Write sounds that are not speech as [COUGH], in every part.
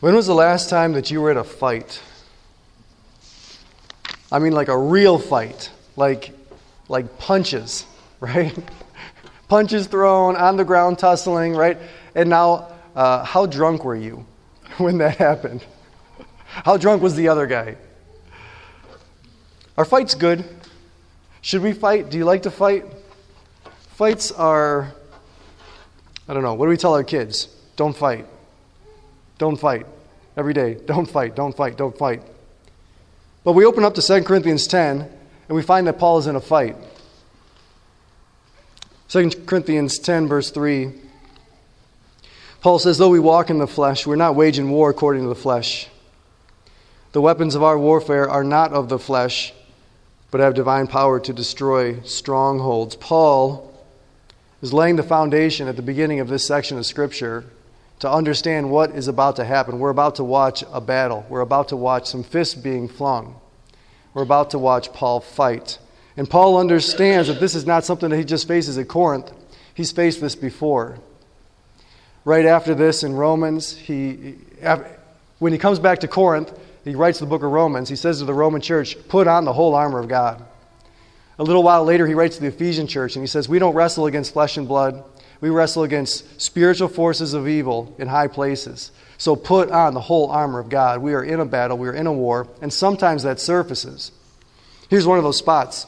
When was the last time that you were in a fight? I mean, like a real fight, like, like punches, [LAUGHS] right? punches thrown, on the ground tussling, right? And now, uh, how drunk were you [LAUGHS] when that happened? How drunk was the other guy? Are fights good? Should we fight? Do you like to fight? Fights are, I don't know, what do we tell our kids? Don't fight. Don't fight. Every day, don't fight, don't fight, don't fight. But we open up to 2 Corinthians 10 and we find that Paul is in a fight. 2 Corinthians 10, verse 3. Paul says, Though we walk in the flesh, we're not waging war according to the flesh. The weapons of our warfare are not of the flesh, but have divine power to destroy strongholds. Paul is laying the foundation at the beginning of this section of Scripture to understand what is about to happen. We're about to watch a battle, we're about to watch some fists being flung, we're about to watch Paul fight. And Paul understands that this is not something that he just faces at Corinth, he's faced this before. Right after this in Romans, he, when he comes back to Corinth, he writes the book of Romans. He says to the Roman church, Put on the whole armor of God. A little while later, he writes to the Ephesian church and he says, We don't wrestle against flesh and blood. We wrestle against spiritual forces of evil in high places. So put on the whole armor of God. We are in a battle, we are in a war, and sometimes that surfaces. Here's one of those spots.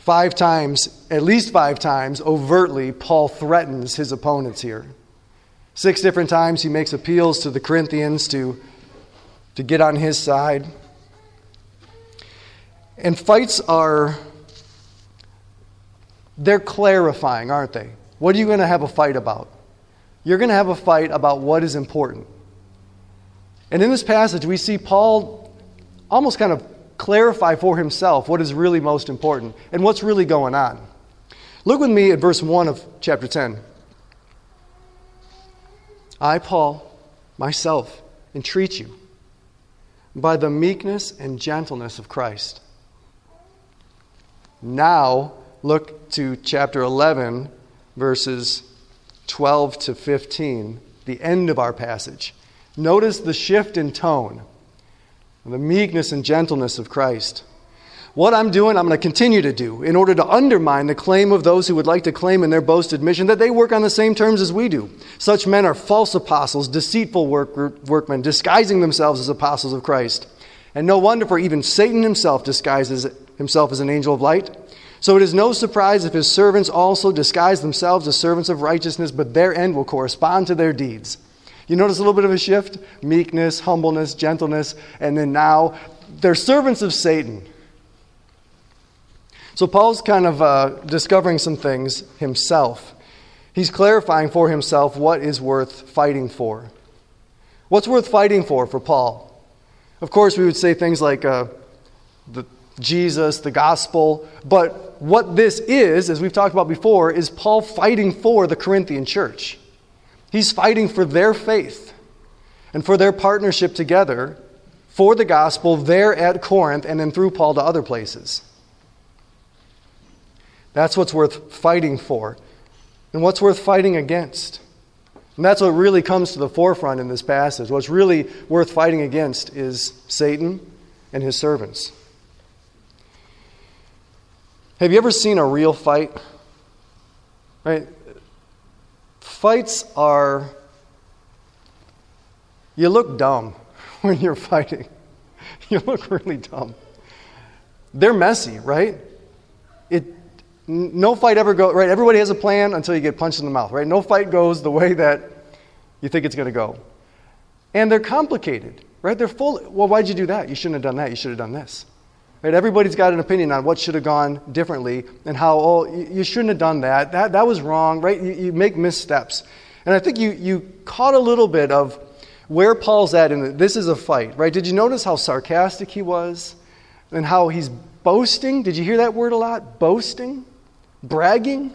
Five times, at least five times, overtly, Paul threatens his opponents here. Six different times he makes appeals to the Corinthians to, to get on his side. And fights are, they're clarifying, aren't they? What are you going to have a fight about? You're going to have a fight about what is important. And in this passage, we see Paul almost kind of clarify for himself what is really most important and what's really going on. Look with me at verse 1 of chapter 10. I, Paul, myself, entreat you by the meekness and gentleness of Christ now, look to chapter 11, verses 12 to 15, the end of our passage. Notice the shift in tone, the meekness and gentleness of Christ. What I'm doing, I'm going to continue to do in order to undermine the claim of those who would like to claim in their boasted mission that they work on the same terms as we do. Such men are false apostles, deceitful work, workmen, disguising themselves as apostles of Christ. And no wonder, for even Satan himself disguises himself as an angel of light. So it is no surprise if his servants also disguise themselves as servants of righteousness, but their end will correspond to their deeds. You notice a little bit of a shift? Meekness, humbleness, gentleness, and then now they're servants of Satan. So Paul's kind of uh, discovering some things himself. He's clarifying for himself what is worth fighting for. What's worth fighting for for Paul? Of course, we would say things like uh, the, Jesus, the gospel, but what this is, as we've talked about before, is Paul fighting for the Corinthian church. He's fighting for their faith and for their partnership together for the gospel there at Corinth and then through Paul to other places. That's what's worth fighting for. And what's worth fighting against? And that's what really comes to the forefront in this passage. What's really worth fighting against is Satan and his servants. Have you ever seen a real fight? Right? Fights are. You look dumb [LAUGHS] when you're fighting. [LAUGHS] You look really dumb. They're messy, right? It, no fight ever goes, right? Everybody has a plan until you get punched in the mouth, right? No fight goes the way that you think it's going to go. And they're complicated, right? They're full. Well, why'd you do that? You shouldn't have done that. You should have done this. Right? Everybody's got an opinion on what should have gone differently and how, oh, you shouldn't have done that. That, that was wrong, right? You, you make missteps. And I think you, you caught a little bit of where Paul's at in this is a fight, right? Did you notice how sarcastic he was and how he's boasting? Did you hear that word a lot? Boasting? Bragging?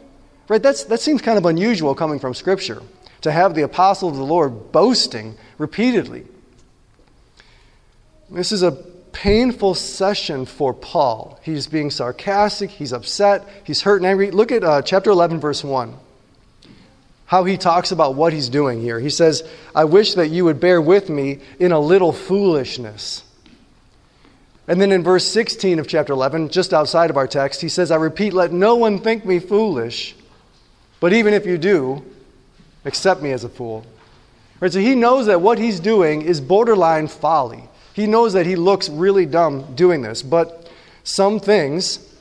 Right? That's, that seems kind of unusual coming from Scripture to have the apostle of the Lord boasting repeatedly. This is a painful session for Paul. He's being sarcastic, he's upset, he's hurt and angry. Look at uh, chapter 11, verse 1. how he talks about what he's doing here. He says, I wish that you would bear with me in a little foolishness. And then in verse 16 of chapter 11, just outside of our text, he says, I repeat, let no one think me foolish, but even if you do, accept me as a fool. Right, so he knows that what he's doing is borderline folly. He knows that he looks really dumb doing this, but some things,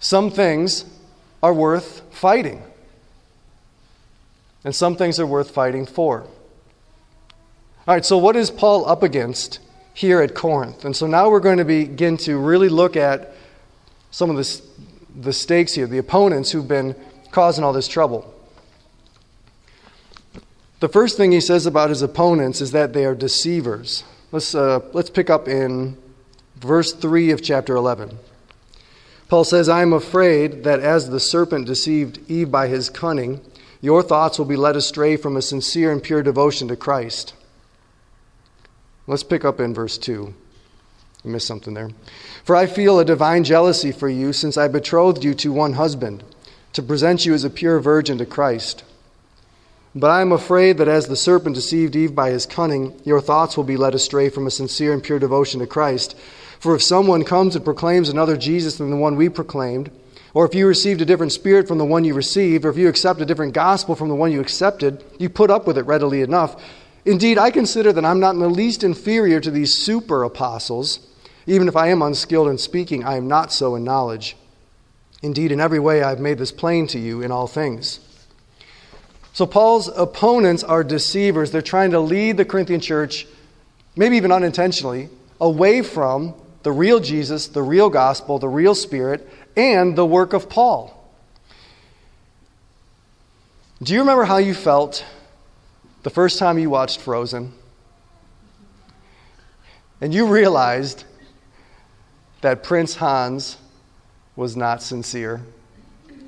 some things are worth fighting. And some things are worth fighting for. All right, so what is Paul up against here at Corinth? And so now we're going to begin to really look at some of the, the stakes here, the opponents who've been causing all this trouble. The first thing he says about his opponents is that they are deceivers. Let's, uh, let's pick up in verse 3 of chapter 11. Paul says, I am afraid that as the serpent deceived Eve by his cunning, your thoughts will be led astray from a sincere and pure devotion to Christ. Let's pick up in verse 2. I missed something there. For I feel a divine jealousy for you, since I betrothed you to one husband, to present you as a pure virgin to Christ. But I am afraid that as the serpent deceived Eve by his cunning, your thoughts will be led astray from a sincere and pure devotion to Christ. For if someone comes and proclaims another Jesus than the one we proclaimed, or if you received a different spirit from the one you received, or if you accept a different gospel from the one you accepted, you put up with it readily enough. Indeed, I consider that I'm not in the least inferior to these super apostles. Even if I am unskilled in speaking, I am not so in knowledge. Indeed, in every way I have made this plain to you in all things. So Paul's opponents are deceivers. They're trying to lead the Corinthian church, maybe even unintentionally, away from the real Jesus, the real gospel, the real spirit, and the work of Paul. Do you remember how you felt the first time you watched Frozen? And you realized that Prince Hans was not sincere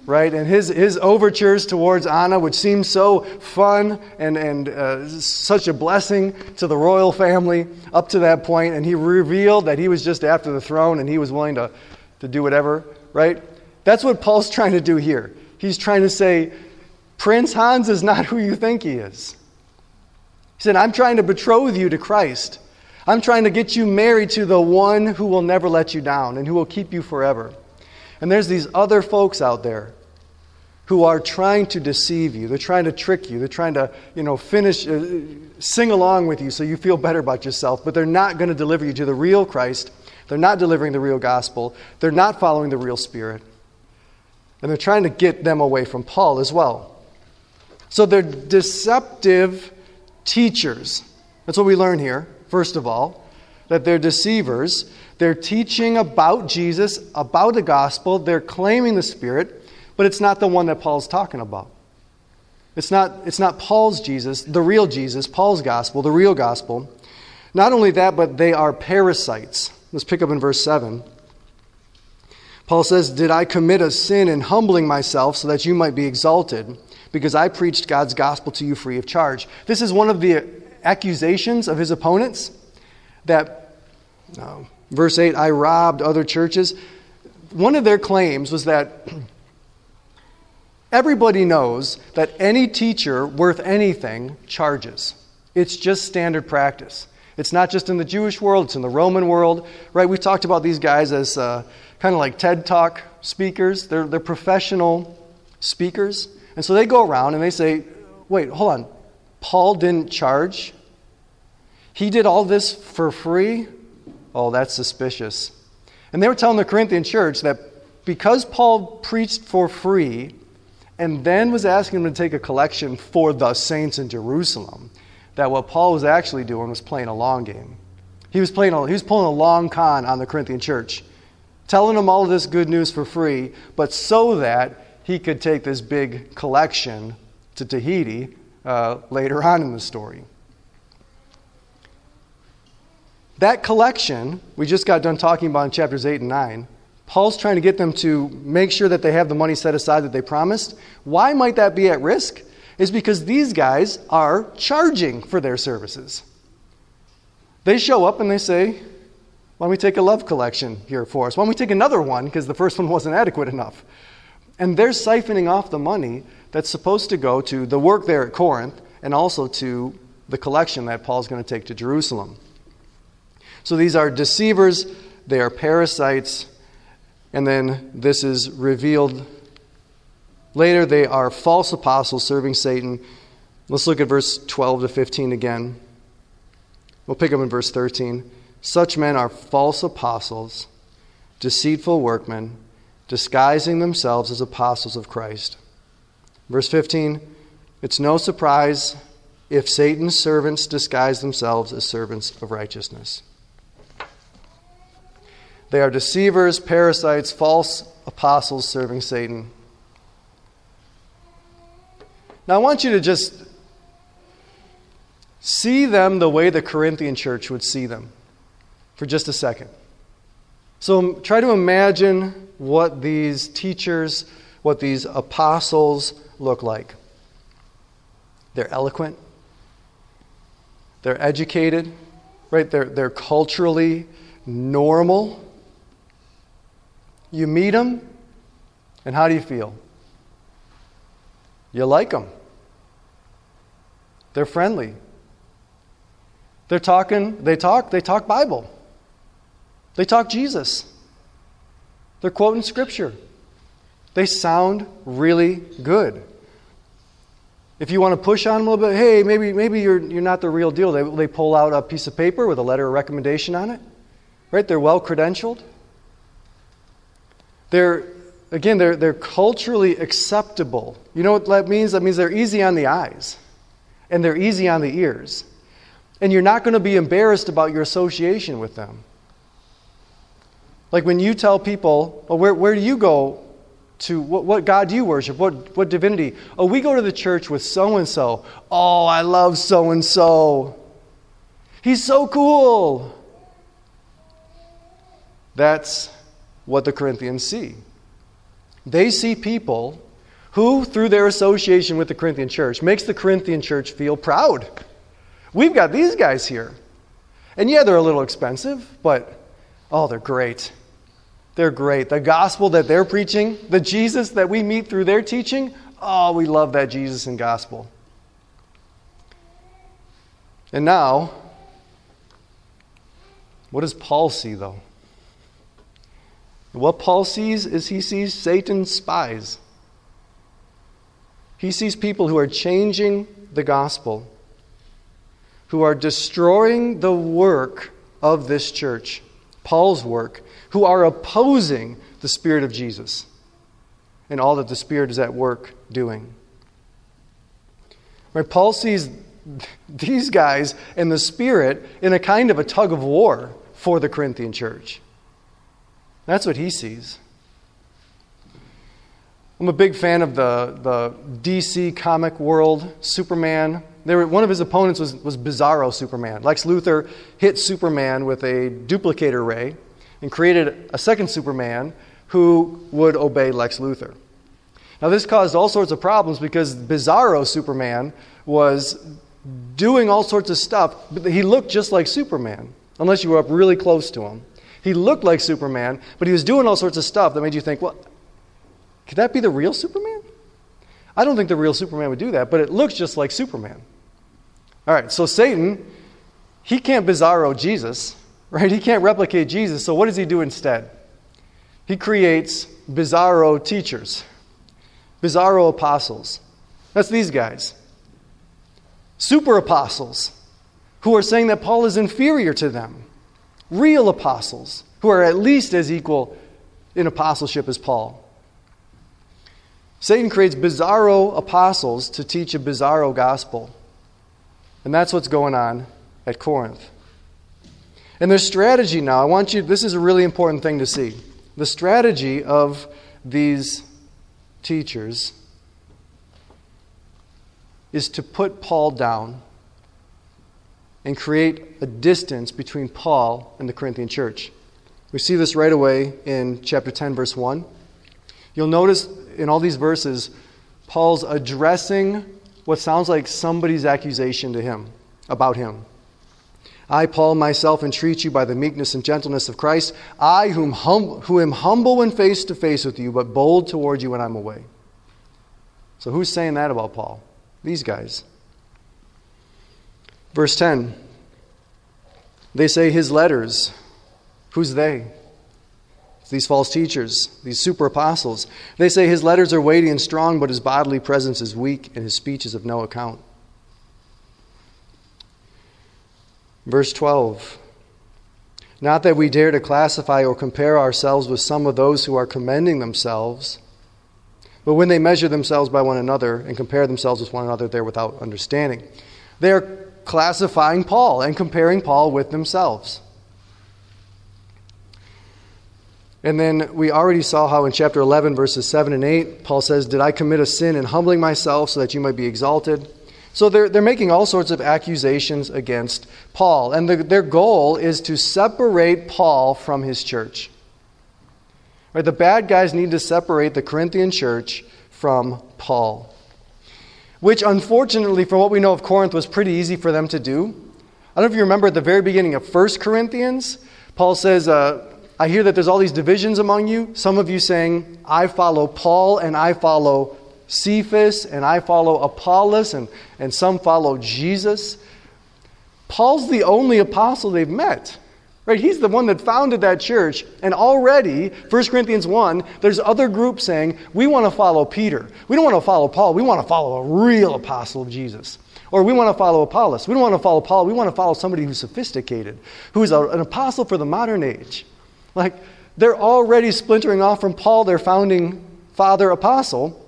right? And his, his overtures towards Anna, which seemed so fun and, and uh, such a blessing to the royal family up to that point, and he revealed that he was just after the throne and he was willing to, to do whatever, right? That's what Paul's [LAUGHS] trying to do here. He's trying to say, Prince Hans is not who you think he is. He said, I'm trying to betroth you to Christ. I'm trying to get you married to the one who will never let you down and who will keep you forever. And there's these other folks out there who are trying to deceive you. They're trying to trick you. They're trying to, you know, finish, uh, sing along with you so you feel better about yourself, but they're not going to deliver you to the real Christ. They're not delivering the real gospel. They're not following the real Spirit. And they're trying to get them away from Paul as well. So they're deceptive teachers. That's what we learn here, first of all, that they're deceivers. They're teaching about Jesus, about the gospel. They're claiming the Spirit but it's not the one that Paul's talking about. It's not, it's not Paul's Jesus, the real Jesus, Paul's gospel, the real gospel. Not only that, but they are parasites. Let's pick up in verse 7. Paul says, Did I commit a sin in humbling myself so that you might be exalted? Because I preached God's gospel to you free of charge. This is one of the accusations of his opponents that, verse 8, I robbed other churches. One of their claims was that Everybody knows that any teacher worth anything charges. It's just standard practice. It's not just in the Jewish world, it's in the Roman world, right? We've talked about these guys as uh, kind of like TED Talk speakers. They're, they're professional speakers. And so they go around and they say, wait, hold on. Paul didn't charge? He did all this for free? Oh, that's suspicious. And they were telling the Corinthian church that because Paul preached for free, and then was asking them to take a collection for the saints in Jerusalem. That what Paul was actually doing was playing a long game. He was, playing a, he was pulling a long con on the Corinthian church, telling them all of this good news for free, but so that he could take this big collection to Tahiti uh, later on in the story. That collection, we just got done talking about in chapters 8 and 9, Paul's trying to get them to make sure that they have the money set aside that they promised. Why might that be at risk? Is because these guys are charging for their services. They show up and they say, Why don't we take a love collection here for us? Why don't we take another one because the first [LAUGHS] one wasn't adequate enough? And they're siphoning off the money that's supposed to go to the work there at Corinth and also to the collection that Paul's going to take to Jerusalem. So these are deceivers, they are parasites, and then this is revealed later. They are false apostles serving Satan. Let's look at verse 12 to 15 again. We'll pick up in verse 13. Such men are false apostles, deceitful workmen, disguising themselves as apostles of Christ. Verse 15 It's no surprise if Satan's servants disguise themselves as servants of righteousness. They are deceivers, parasites, false apostles serving Satan. Now, I want you to just see them the way the Corinthian church would see them for just a second. So, try to imagine what these teachers, what these apostles look like. They're eloquent, they're educated, right? They're, they're culturally normal. You meet them, and how do you feel? You like them. They're friendly. They're talking, they talk, they talk Bible. They talk Jesus. They're quoting scripture. They sound really good. If you want to push on them a little bit, hey, maybe, maybe you're, you're not the real deal. They, they pull out a piece of paper with a letter of recommendation on it. Right? They're well credentialed. They're, again, they're, they're culturally acceptable. You know what that means? That means they're easy on the eyes and they're easy on the ears. And you're not going to be embarrassed about your association with them. Like when you tell people, well, where, where do you go to? What, what God do you worship? What, what divinity? Oh, we go to the church with so and so. Oh, I love so and so. He's so cool. That's what the Corinthians see. They see people who, through their association with the Corinthian church, makes the Corinthian church feel proud. We've got these guys here. And yeah, they're a little expensive, but oh, they're great. They're great. The gospel that they're preaching, the Jesus that we meet through their teaching, oh, we love that Jesus and gospel. And now, what does Paul see, though? What Paul sees is he sees Satan's spies. He sees people who are changing the gospel, who are destroying the work of this church, Paul's work, who are opposing the Spirit of Jesus and all that the Spirit is at work doing. Right, Paul sees these guys and the Spirit in a kind of a tug of war for the Corinthian church. That's what he sees. I'm a big fan of the, the DC comic world, Superman. One of his opponents was, was Bizarro Superman. Lex Luthor hit Superman with a duplicator ray and created a second Superman who would obey Lex Luthor. Now, this caused all sorts of problems because Bizarro Superman was doing all sorts of stuff, but he looked just like Superman, unless you were up really close to him. He looked like Superman, but he was doing all sorts of stuff that made you think, well, could that be the real Superman? I don't think the real Superman would do that, but it looks just like Superman. All right, so Satan, he can't bizarro Jesus, [LAUGHS] right? He can't replicate Jesus, so what does he do instead? He creates bizarro teachers, bizarro apostles. That's these guys. Super apostles who are saying that Paul is inferior to them real apostles who are at least as equal in apostleship as Paul. Satan creates bizarro apostles to teach a bizarro gospel. And that's what's going on at Corinth. And their strategy now, I want you, this is a really important thing to see. The strategy of these teachers is to put Paul down and create a distance between Paul and the Corinthian church. We see this right away in chapter 10, verse 1. You'll notice in all these verses, Paul's addressing what sounds like somebody's accusation to him about him. I, Paul, myself entreat you by the meekness and gentleness of Christ, I, whom hum- who am humble when face to face with you, but bold toward you when I'm away. So, who's saying that about Paul? These guys. Verse 10 they say his letters. Who's they? these false teachers, these super apostles. They say his letters are weighty and strong, but his bodily presence is weak and his speech is of no account. Verse 12 Not that we dare to classify or compare ourselves with some of those who are commending themselves, but when they measure themselves by one another and compare themselves with one another, they're without understanding. They're classifying Paul and comparing Paul with themselves. And then we already saw how in chapter 11, verses 7 and 8, Paul says, Did I commit a sin in humbling myself so that you might be exalted? So they're, they're making all sorts of accusations against Paul. And the, their goal is to separate Paul from his church. Right, the bad guys need to separate the Corinthian church from Paul. Which, unfortunately, from what we know of Corinth, was pretty easy for them to do. I don't know if you remember at the very beginning of 1 Corinthians, Paul says, uh, I hear that there's all these divisions among you. Some of you saying, I follow Paul and I follow Cephas and I follow Apollos and, and some follow Jesus. Paul's the only apostle they've met. Right? He's the one that founded that church. And already, 1 Corinthians 1, there's other groups saying, we want to follow Peter. We don't want to follow Paul. We want to follow a real apostle of Jesus. Or we want to follow Apollos. We don't want to follow Paul. We want to follow somebody who's sophisticated, who's a, an apostle for the modern age. Like, they're already splintering off from Paul, their founding father apostle.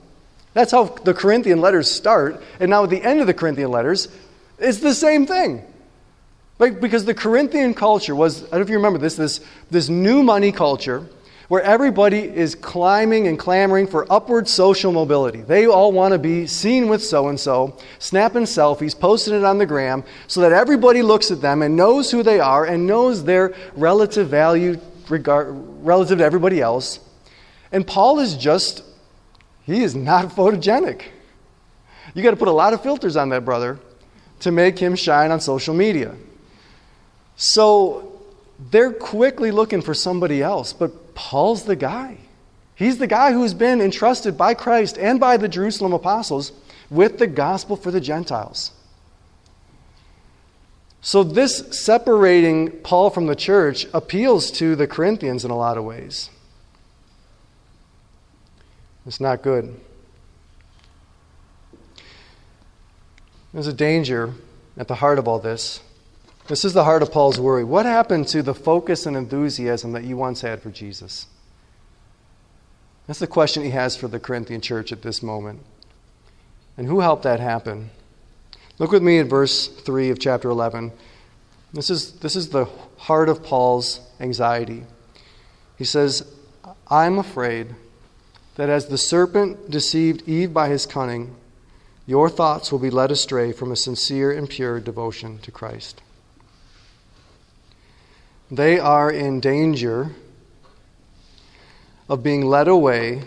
That's how the Corinthian letters start. And now at the end of the Corinthian letters, it's the same thing. Like, because the Corinthian culture was, I don't know if you remember this, this, this new money culture where everybody is climbing and clamoring for upward social mobility. They all want to be seen with so and so, snapping selfies, posting it on the gram, so that everybody looks at them and knows who they are and knows their relative value regard, relative to everybody else. And Paul is just, he is not [LAUGHS] photogenic. You got to put a lot of filters on that brother to make him shine on social media. So they're quickly looking for somebody else, but Paul's the guy. He's the guy who's been entrusted by Christ and by the Jerusalem apostles with the gospel for the Gentiles. So, this separating Paul from the church appeals to the Corinthians in a lot of ways. It's not good. There's a danger at the heart of all this. This is the heart of Paul's worry. What happened to the focus and enthusiasm that you once had for Jesus? That's the question he has for the Corinthian church at this moment. And who helped that happen? Look with me at verse 3 of chapter 11. This is, this is the heart of Paul's anxiety. He says, I'm afraid that as the serpent deceived Eve by his cunning, your thoughts will be led astray from a sincere and pure devotion to Christ. They are in danger of being led away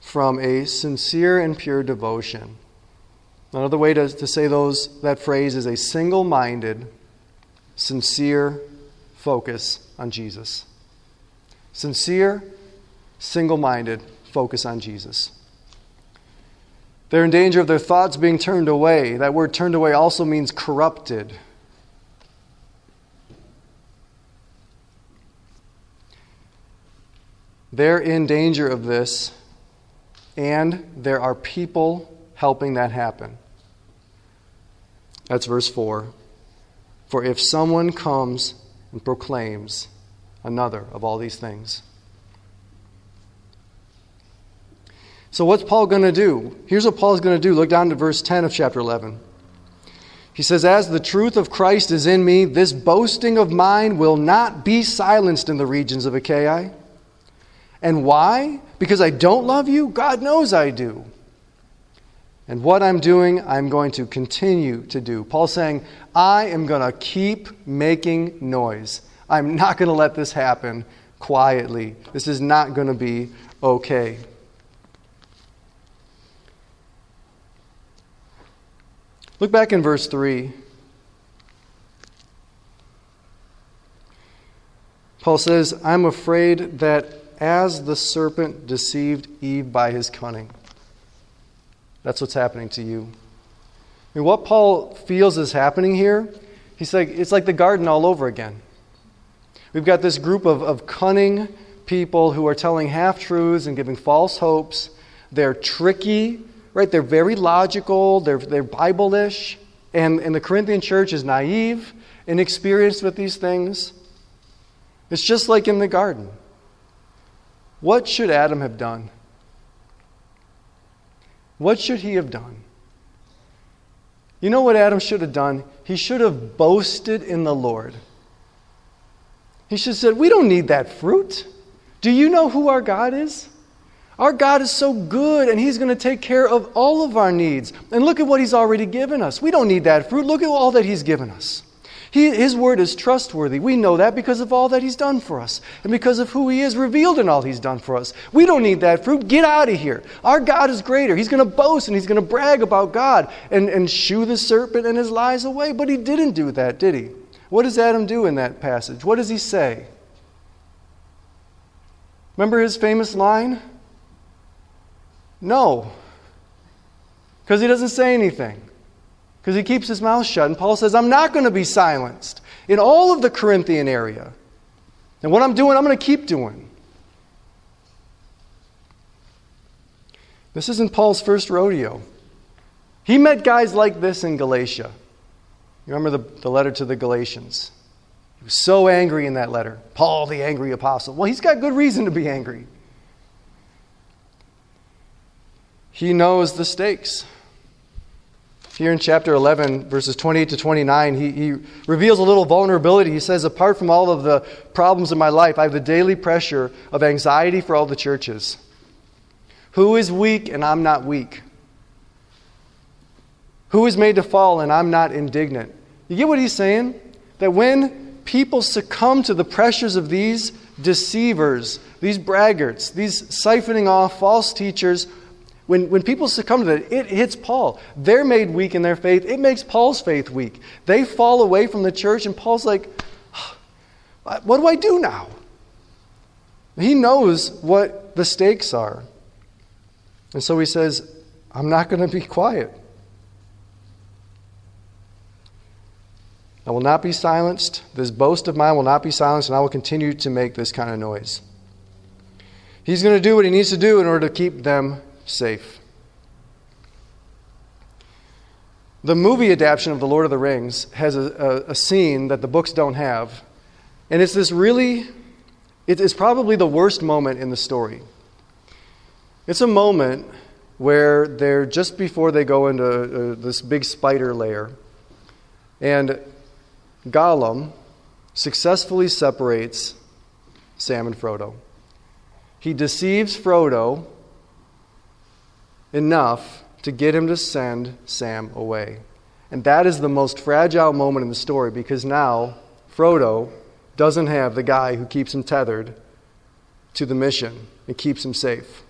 from a sincere and pure devotion Another way to, to say those, that phrase is a single minded, sincere focus on Jesus. Sincere, single minded focus on Jesus. They're in danger of their thoughts being turned away. That word turned away also means corrupted. They're in danger of this, and there are people helping that happen. That's verse 4. For if someone comes and proclaims another of all these things. So, what's Paul going to do? Here's what Paul's going to do. Look down to verse 10 of chapter 11. He says, As the truth of Christ is in me, this boasting of mine will not be silenced in the regions of Achaia. And why? Because I don't love you? God knows I do. And what I'm doing, I'm going to continue to do. Paul's saying, I am going to keep making noise. I'm not going to let this happen quietly. This is not going to be okay. Look back in verse 3. Paul says, I'm afraid that as the serpent deceived Eve by his cunning, that's what's happening to you. I mean, what Paul feels is happening here, he's like, it's like the garden all over again. We've got this group of, of cunning people who are telling half truths and giving false hopes. They're tricky, right? They're very logical, they're, they're Bible ish. And, and the Corinthian church is naive, inexperienced with these things. It's just like in the garden. What should Adam have done? What should he have done? You know what Adam should have done? He should have boasted in the Lord. He should have said, We don't need that fruit. Do you know who our God is? Our God is so good, and He's going to take care of all of our needs. And look at what He's already given us. We don't need that fruit. Look at all that He's given us. He, his word is trustworthy. We know that because of all that He's done for us and because of who He is revealed in all He's done for us. We don't need that fruit. Get out of here. Our God is greater. He's going to boast and He's going to brag about God and, and shoo the serpent and his lies away. But He didn't do that, did He? What does Adam do in that passage? What does he say? Remember his famous line? No. Because he doesn't say anything. Because he keeps his mouth shut. And Paul says, I'm not going to be silenced in all of the Corinthian area. And what I'm doing, I'm going to keep doing. This isn't Paul's first rodeo. He met guys like this in Galatia. You remember the, the letter to the Galatians? He was so angry in that letter. Paul, the angry apostle. Well, he's got good reason to be angry. He knows the stakes. Here in chapter 11, verses 28 to 29, he, he reveals a little vulnerability. He says, Apart from all of the problems in my life, I have the daily pressure of anxiety for all the churches. Who is weak and I'm not weak? Who is made to fall and I'm not indignant? You get what he's saying? That when people succumb to the pressures of these deceivers, these braggarts, these siphoning off false teachers when, when people succumb to that, it hits Paul. They're made weak in their faith. It makes Paul's faith weak. They fall away from the church, and Paul's like, What do I do now? He knows what the stakes are. And so he says, I'm not going to be quiet. I will not be silenced. This boast of mine will not be silenced, and I will continue to make this kind of noise. He's going to do what he needs to do in order to keep them safe. The movie adaptation of The Lord of the Rings has a, a, a scene that the books don't have, and it's this really, it is probably the worst moment in the story. It's a moment where they're just before they go into uh, this big spider lair, and Gollum successfully separates Sam and Frodo. He deceives Frodo enough to get him to send Sam away. And that is the most fragile moment in the story because now Frodo doesn't have the guy who keeps him tethered to the mission and keeps him safe.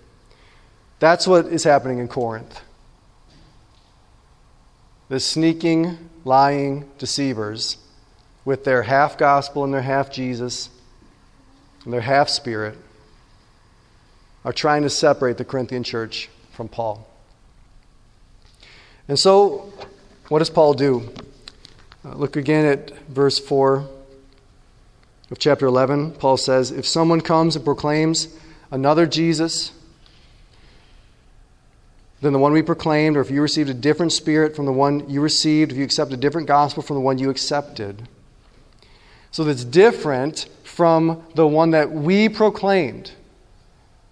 That's what is happening in Corinth. The sneaking, lying deceivers with their half gospel and their half Jesus and their half spirit are trying to separate the Corinthian church from Paul. And so, what does Paul do? Uh, look again at verse 4 of chapter 11. Paul says, If someone comes and proclaims another Jesus than the one we proclaimed, or if you received a different spirit from the one you received, if you accept a different gospel from the one you accepted. So that's different from the one that we proclaimed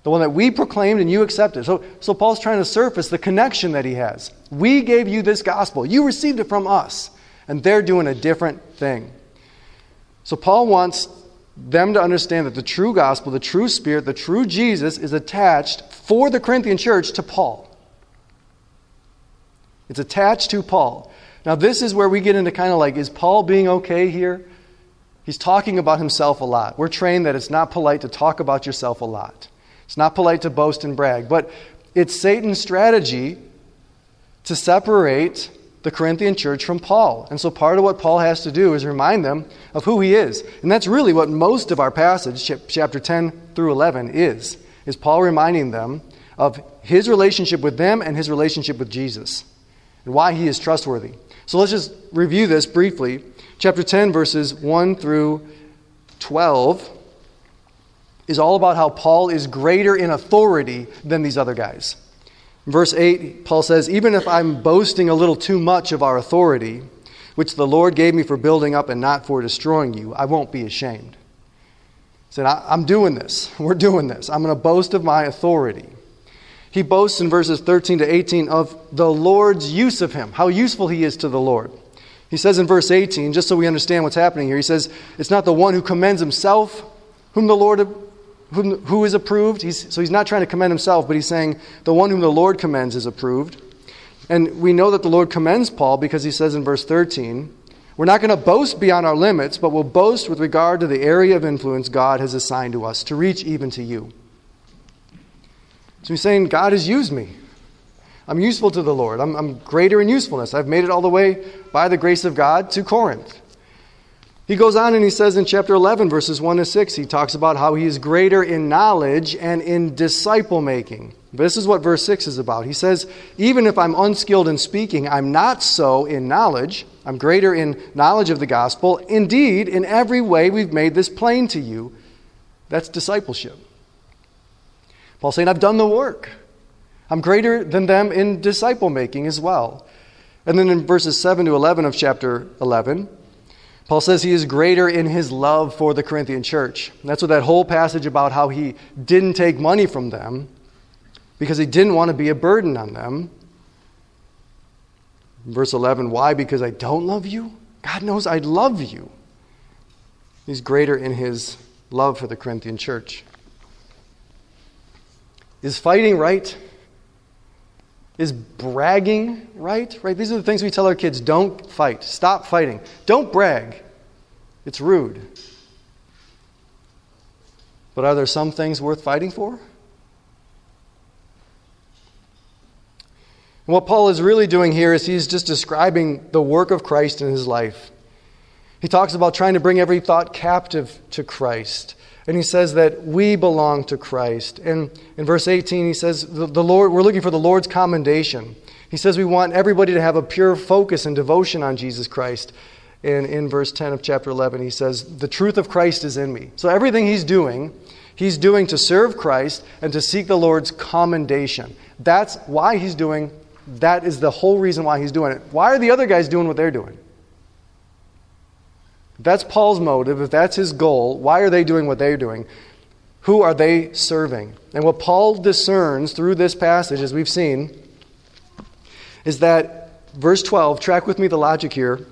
the one that we proclaimed and you accepted. So, so Paul's trying to surface the connection that he has. We gave you this gospel, you received it from us, and they're doing a different thing. So Paul wants them to understand that the true gospel, the true spirit, the true Jesus is attached for the Corinthian church to Paul. It's attached to Paul. Now, this is where we get into kind of like, is Paul being okay here? He's talking about himself a lot. We're trained that it's not polite to talk about yourself a lot. It's not polite to boast and brag, but it's Satan's strategy to separate the Corinthian church from Paul. And so part of what Paul has to do is remind them of who he is. And that's really what most of our passage, chapter 10 through 11, is. Is Paul reminding them of his relationship with them and his relationship with Jesus and why he is trustworthy. So let's just review this briefly. Chapter 10, verses 1 through 12 is all about how Paul is greater in authority than these other guys. verse 8, Paul says, Even if I'm boasting a little too much of our authority, which the Lord gave me for building up and not for destroying you, I won't be ashamed. He said, I'm doing this. [LAUGHS] We're doing this. I'm going to boast of my authority. He boasts in verses 13 to 18 of the Lord's use of him, how useful he is to the Lord. He says in verse 18, just so we understand what's happening here, he says, It's not the one who commends himself whom the Lord whom, who is approved. He's, so he's not trying to commend himself, but he's saying the one whom the Lord commends is approved. And we know that the Lord commends Paul because he says in verse 13, We're not going to boast beyond our limits, but we'll boast with regard to the area of influence God has assigned to us to reach even to you. So he's saying, God has used me. I'm useful to the Lord. I'm, I'm greater in usefulness. I've made it all the way by the grace of God to Corinth. He goes on and he says in chapter 11, verses 1 to 6, he talks about how he is greater in knowledge and in disciple making. This is what verse 6 is about. He says, Even if I'm unskilled in speaking, I'm not so in knowledge. I'm greater in knowledge of the gospel. Indeed, in every way, we've made this plain to you. That's discipleship. Paul saying, I've done the work. I'm greater than them in disciple making as well. And then in verses 7 to 11 of chapter 11, Paul says he is greater in his love for the Corinthian church. And that's what that whole passage about how he didn't take money from them because he didn't want to be a burden on them. Verse 11, why? Because I don't love you? God knows I love you. He's greater in his love for the Corinthian church. Is fighting right? Is bragging right? Right? These are the things we tell our kids don't fight. Stop fighting. Don't brag. It's rude. But are there some things worth fighting for? And what Paul is really doing here is he's just describing the work of Christ in his life. He talks about trying to bring every thought captive to Christ. And he says that we belong to Christ. And in verse 18, he says, the, the Lord, we're looking for the Lord's commendation. He says we want everybody to have a pure focus and devotion on Jesus Christ. And in verse 10 of chapter 11, he says, The truth of Christ is in me. So everything he's doing, he's doing to serve Christ and to seek the Lord's commendation. That's why he's doing, that is the whole reason why he's doing it. Why are the other guys doing what they're doing? If that's Paul's motive, if that's his goal, why are they doing what they're doing? Who are they serving? And what Paul discerns through this passage, as we've seen, is that verse 12, track with me the logic here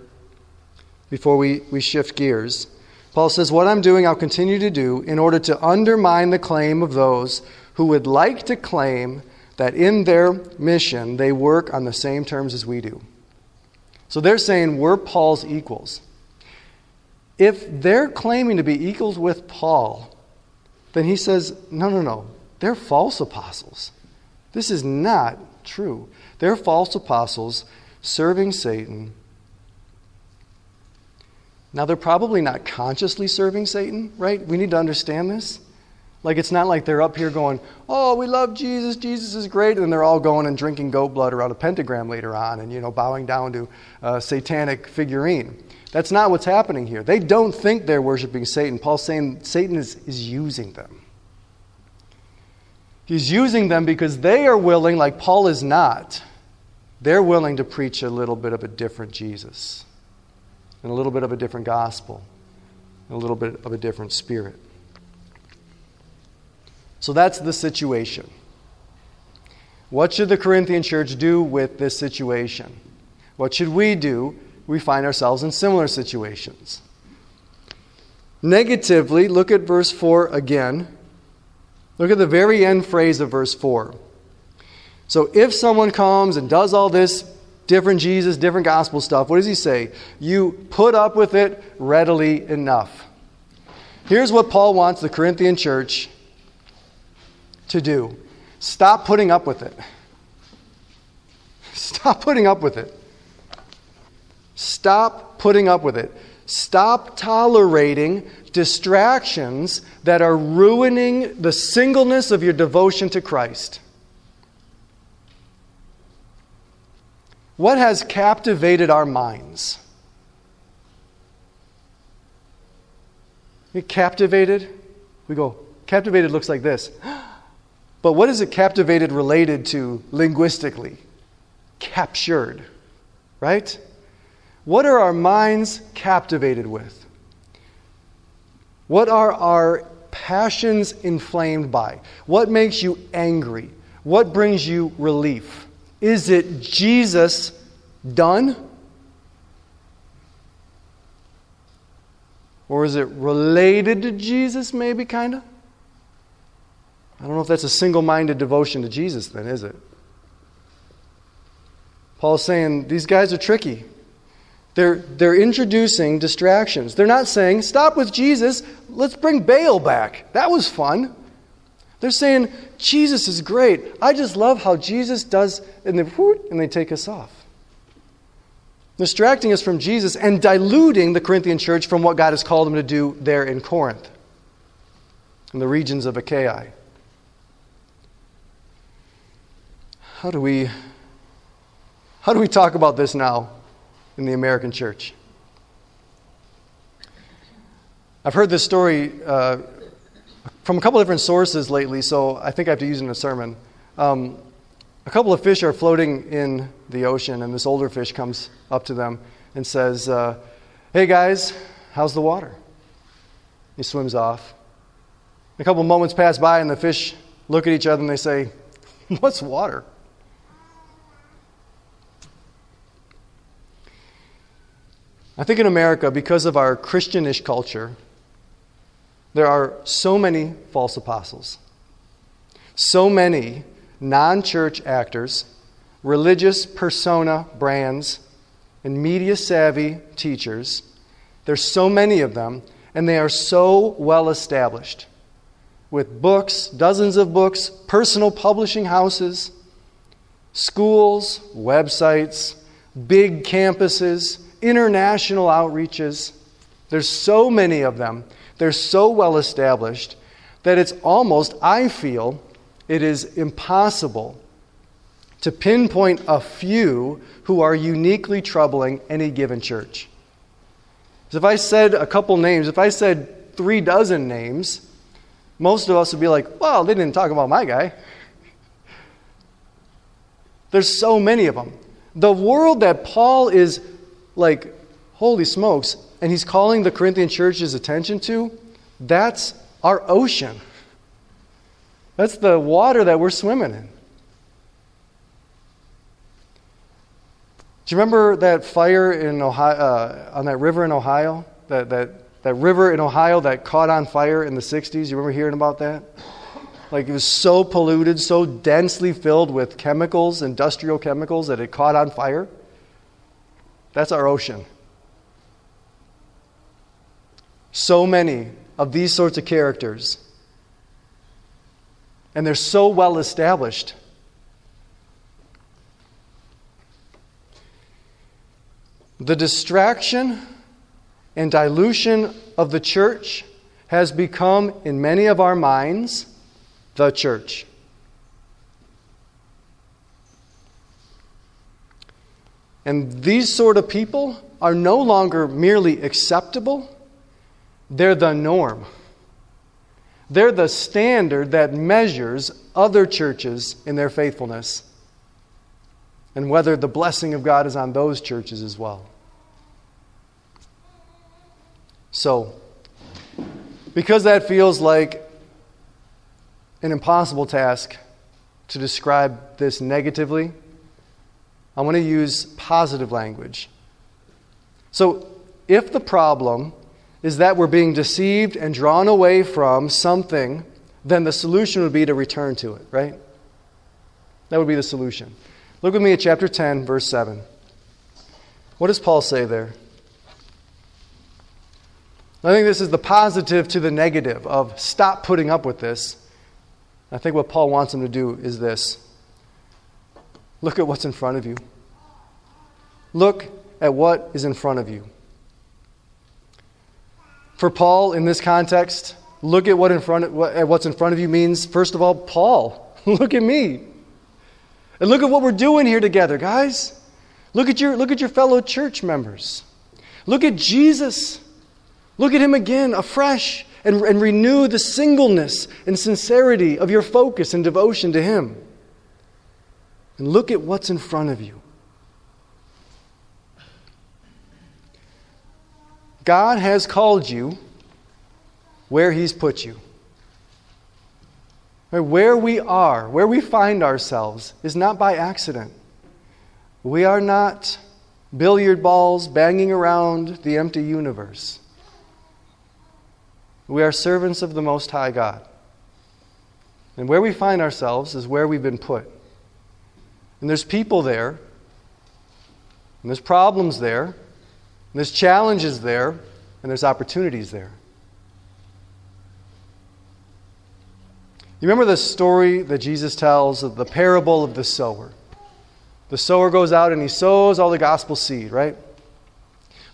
before we, we shift gears. Paul says, What I'm doing, I'll continue to do in order to undermine the claim of those who would like to claim that in their mission they work on the same terms as we do. So they're saying we're Paul's equals. If they're claiming to be equals with Paul, then he says, no, no, no. They're false apostles. This is not true. They're false apostles serving Satan. Now, they're probably not consciously serving Satan, right? We need to understand this. Like, it's not like they're up here going, oh, we love Jesus, Jesus is great, and they're all going and drinking goat blood around a pentagram later on and, you know, bowing down to a satanic figurine. That's not what's happening here. They don't think they're worshiping Satan. Paul's saying Satan is, is using them. He's using them because they are willing, like Paul is not, they're willing to preach a little bit of a different Jesus, and a little bit of a different gospel, and a little bit of a different spirit. So that's the situation. What should the Corinthian church do with this situation? What should we do we find ourselves in similar situations. Negatively, look at verse 4 again. Look at the very end phrase of verse 4. So if someone comes and does all this different Jesus, different gospel stuff, what does he say? You put up with it readily enough. Here's what Paul wants the Corinthian church to do stop putting up with it. Stop putting up with it. Stop putting up with it. Stop tolerating distractions that are ruining the singleness of your devotion to Christ. What has captivated our minds? Get captivated? We go, captivated looks like this. [GASPS] But what is it captivated related to linguistically? Captured, right? What are our minds captivated with? What are our passions inflamed by? What makes you angry? What brings you relief? Is it Jesus done? Or is it related to Jesus, maybe, kind of? I don't know if that's a single minded devotion to Jesus, then, is it? Paul's saying these guys are tricky. They're, they're introducing distractions. They're not saying, stop with Jesus, let's bring Baal back. That was fun. They're saying, Jesus is great. I just love how Jesus does, and they, and they take us off. Distracting us from Jesus and diluting the Corinthian church from what God has called them to do there in Corinth, in the regions of Achaia. How do we how do we talk about this now in the American church? I've heard this story uh, from a couple different sources lately, so I think I have to use it in a sermon. Um, a couple of fish are floating in the ocean, and this older fish comes up to them and says, uh, Hey guys, how's the water? He swims off. A couple moments pass by, and the fish look at each other and they say, What's water? I think in America, because of our Christianish culture, there are so many false apostles, so many non church actors, religious persona brands, and media savvy teachers. There's so many of them, and they are so well established with books, dozens of books, personal publishing houses, schools, websites, big campuses, international outreaches. There's so many of them. They're so well established that it's almost, I feel, it is impossible to pinpoint a few who are uniquely troubling any given church. if I said a couple names, if I said three dozen names, most of us would be like, well, they didn't talk about my guy. There's so many of them. The world that Paul is like, holy smokes, and he's calling the Corinthian church's attention to, that's our ocean. That's the water that we're swimming in. Do you remember that fire in Ohio, uh, on that river in Ohio? That, that, that river in Ohio that caught on fire in the 60s? You remember hearing about that? Like it was so polluted, so densely filled with chemicals, industrial chemicals, that it caught on fire? That's our ocean. So many of these sorts of characters, and they're so well established. The distraction and dilution of the church has become, in many of our minds, the church. And these sort of people are no longer merely acceptable, they're the norm. They're the standard that measures other churches in their faithfulness and whether the blessing of God is on those churches as well. So, because that feels like an impossible task to describe this negatively, I want to use positive language. So, if the problem is that we're being deceived and drawn away from something, then the solution would be to return to it, right? That would be the solution. Look with me at chapter 10, verse 7. What does Paul say there? I think this is the positive to the negative of stop putting up with this. I think what Paul wants him to do is this Look at what's in front of you. Look at what is in front of you. For Paul, in this context, look at what in front of, at what's in front of you means, first of all, Paul. [LAUGHS] look at me. And look at what we're doing here together, guys. Look at your, look at your fellow church members. Look at Jesus. Look at him again, afresh, and, and renew the singleness and sincerity of your focus and devotion to him. And look at what's in front of you. God has called you where He's put you. Where we are, where we find ourselves, is not by accident. We are not billiard balls banging around the empty universe. We are servants of the Most High God. And where we find ourselves is where we've been put. And there's people there, and there's problems there, and there's challenges there, and there's opportunities there. You remember the story that Jesus tells of the parable of the sower? The sower goes out and he sows all the gospel seed, right?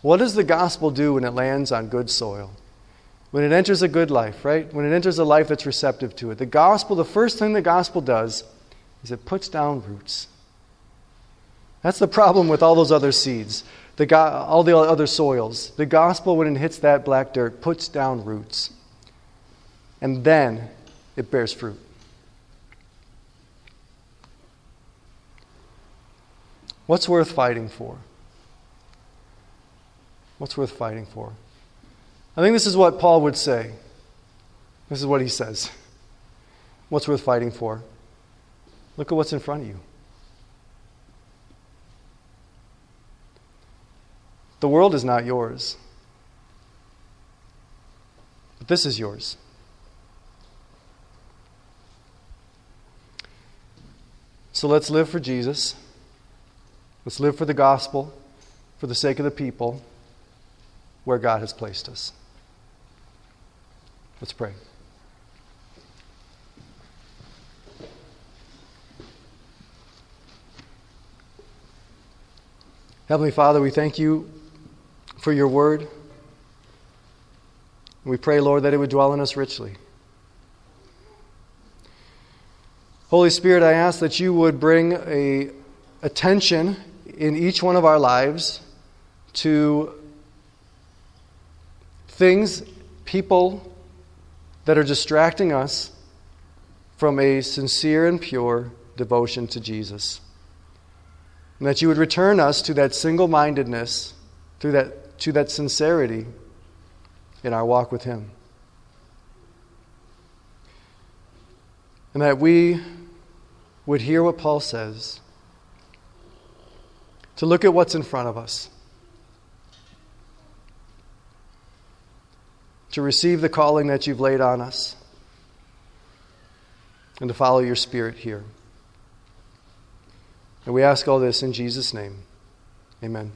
What does the gospel do when it lands on good soil? When it enters a good life, right? When it enters a life that's receptive to it. The gospel, the first thing the gospel does is it puts down roots. That's the problem with all those other seeds, the go- all the other soils. The gospel, when it hits that black dirt, puts down roots. And then it bears fruit. What's worth fighting for? What's worth fighting for? I think this is what Paul would say. This is what he says. What's worth fighting for? Look at what's in front of you. The world is not yours, but this is yours. So let's live for Jesus. Let's live for the gospel, for the sake of the people, where God has placed us. Let's pray. Heavenly Father, we thank you for your word. We pray, Lord, that it would dwell in us richly. Holy Spirit, I ask that you would bring a attention in each one of our lives to things, people that are distracting us from a sincere and pure devotion to Jesus. And that you would return us to that single mindedness through that to that sincerity in our walk with Him. And that we would hear what Paul says, to look at what's in front of us, to receive the calling that you've laid on us, and to follow your Spirit here. And we ask all this in Jesus' name. Amen.